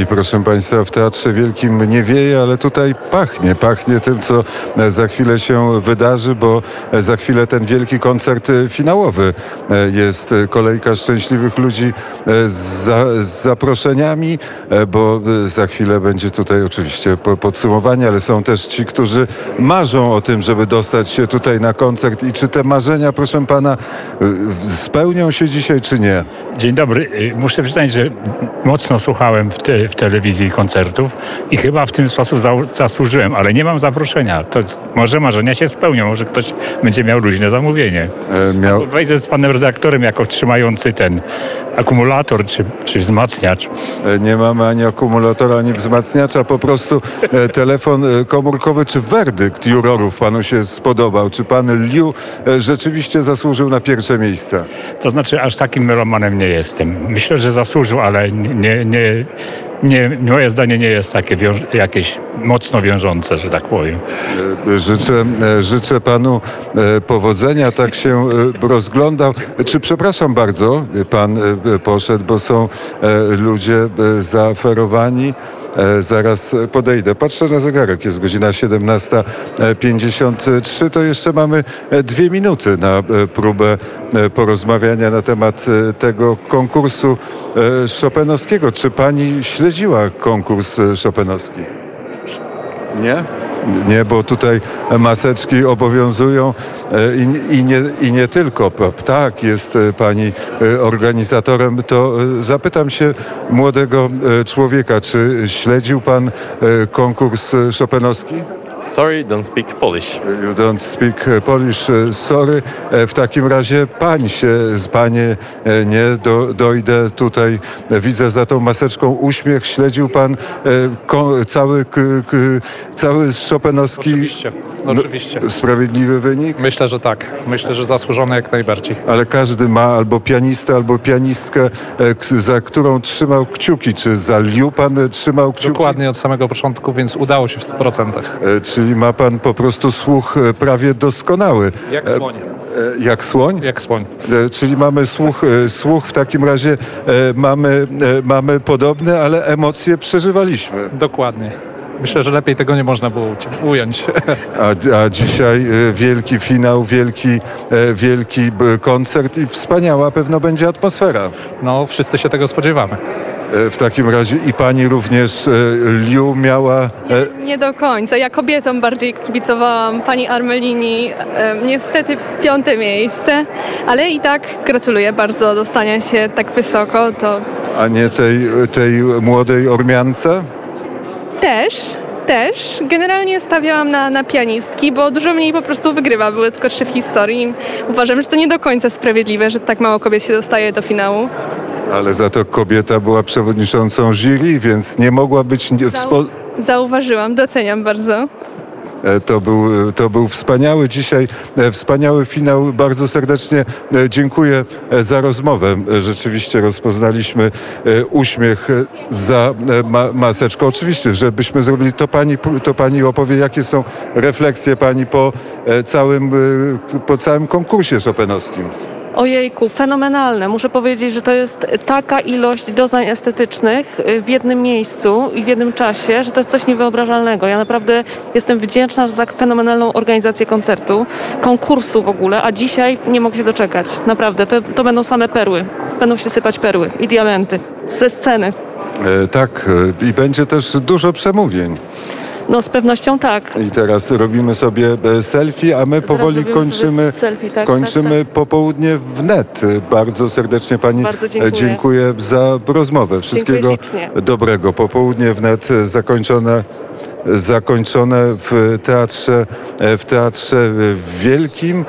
I proszę Państwa, w Teatrze Wielkim nie wieje, ale tutaj pachnie. Pachnie tym, co za chwilę się wydarzy, bo za chwilę ten wielki koncert finałowy. Jest kolejka szczęśliwych ludzi z, z zaproszeniami, bo za chwilę będzie tutaj oczywiście podsumowanie, ale są też ci, którzy marzą o tym, żeby dostać się tutaj na koncert. I czy te marzenia, proszę Pana, spełnią się dzisiaj, czy nie? Dzień dobry. Muszę przyznać, że mocno słuchałem w, te, w telewizji koncertów i chyba w ten sposób za, zasłużyłem, ale nie mam zaproszenia. To może marzenia się spełnią, może ktoś będzie miał luźne zamówienie. E, miał... Wejdę z panem redaktorem jako trzymający ten akumulator czy, czy wzmacniacz. E, nie mamy ani akumulatora, ani wzmacniacza, po prostu e, telefon e, komórkowy czy werdykt jurorów panu się spodobał? Czy pan Liu rzeczywiście zasłużył na pierwsze miejsce? To znaczy aż takim melomanem nie jestem. Myślę, że zasłużył, ale nie, nie, nie, moje zdanie nie jest takie jakieś mocno wiążące, że tak powiem. Życzę, życzę panu powodzenia, tak się rozglądał. Czy przepraszam bardzo, pan poszedł, bo są ludzie zaoferowani. E, zaraz podejdę. Patrzę na zegarek, jest godzina 17.53, to jeszcze mamy e, dwie minuty na e, próbę porozmawiania na temat tego konkursu Chopinowskiego. Czy pani śledziła konkurs Chopinowski? Nie? Nie, bo tutaj maseczki obowiązują e, i, i, nie, i nie tylko. Tak, jest e, pani e, organizatorem. To zapytam się młodego człowieka, czy śledził pan konkurs Chopinowski? Sorry, don't speak Polish. You don't speak Polish. Sorry. W takim razie pań się, panie, nie do, dojdę tutaj. Widzę za tą maseczką uśmiech. Śledził pan cały, cały Chopinowski. Oczywiście, oczywiście. Sprawiedliwy wynik? Myślę, że tak. Myślę, że zasłużony jak najbardziej. Ale każdy ma albo pianistę, albo pianistkę, za którą trzymał kciuki. Czy za Liu pan trzymał kciuki? Dokładnie od samego początku, więc udało się w 100%. Czyli ma pan po prostu słuch e, prawie doskonały. Jak słoń. E, jak słoń? Jak słoń. E, czyli mamy słuch, słuch w takim razie mamy, mamy podobne, ale emocje przeżywaliśmy. Dokładnie. Myślę, że lepiej tego nie można było ująć. A, a dzisiaj wielki finał, wielki, wielki koncert i wspaniała pewno będzie atmosfera. No, wszyscy się tego spodziewamy. E, w takim razie i pani również e, Liu miała... E, nie, nie, do końca. Ja kobietom bardziej kibicowałam pani Armelini. Niestety piąte miejsce, ale i tak gratuluję bardzo dostania się tak wysoko. To... A nie tej, tej młodej Ormiance? Też, też. Generalnie stawiałam na, na pianistki, bo dużo mniej po prostu wygrywa. Były tylko trzy w historii. Uważam, że to nie do końca sprawiedliwe, że tak mało kobiet się dostaje do finału. Ale za to kobieta była przewodniczącą jury, więc nie mogła być... Zau zauważyłam, doceniam bardzo. E, to był, to był wspaniały dzisiaj, e, wspaniały finał. Bardzo serdecznie e, dziękuję za rozmowę. Rzeczywiście rozpoznaliśmy uśmiech za maseczką. Oczywiście, żebyśmy zrobili to pani, to pani opowie, jakie są refleksje pani po całym, po całym konkursie Chopinowskim. Ojejku, fenomenalne. Muszę powiedzieć, że to jest taka ilość doznań estetycznych w jednym miejscu i w jednym czasie, że to jest coś niewyobrażalnego. Ja naprawdę jestem wdzięczna za fenomenalną organizację koncertu, konkursu w ogóle, a dzisiaj nie mogę się doczekać. Naprawdę, to, to będą same perły. Będą się sypać perły i diamenty ze sceny. E, tak, e, i będzie też dużo przemówień. No z pewnością tak. I teraz robimy sobie e, selfie, a my powoli kończymy, selfie, tak, kończymy tak, tak. popołudnie wnet. Bardzo serdecznie Pani Bardzo dziękuję. dziękuję za rozmowę. Wszystkiego dobrego. Popołudnie wnet zakończone zakończone w teatrze, w teatrze wielkim.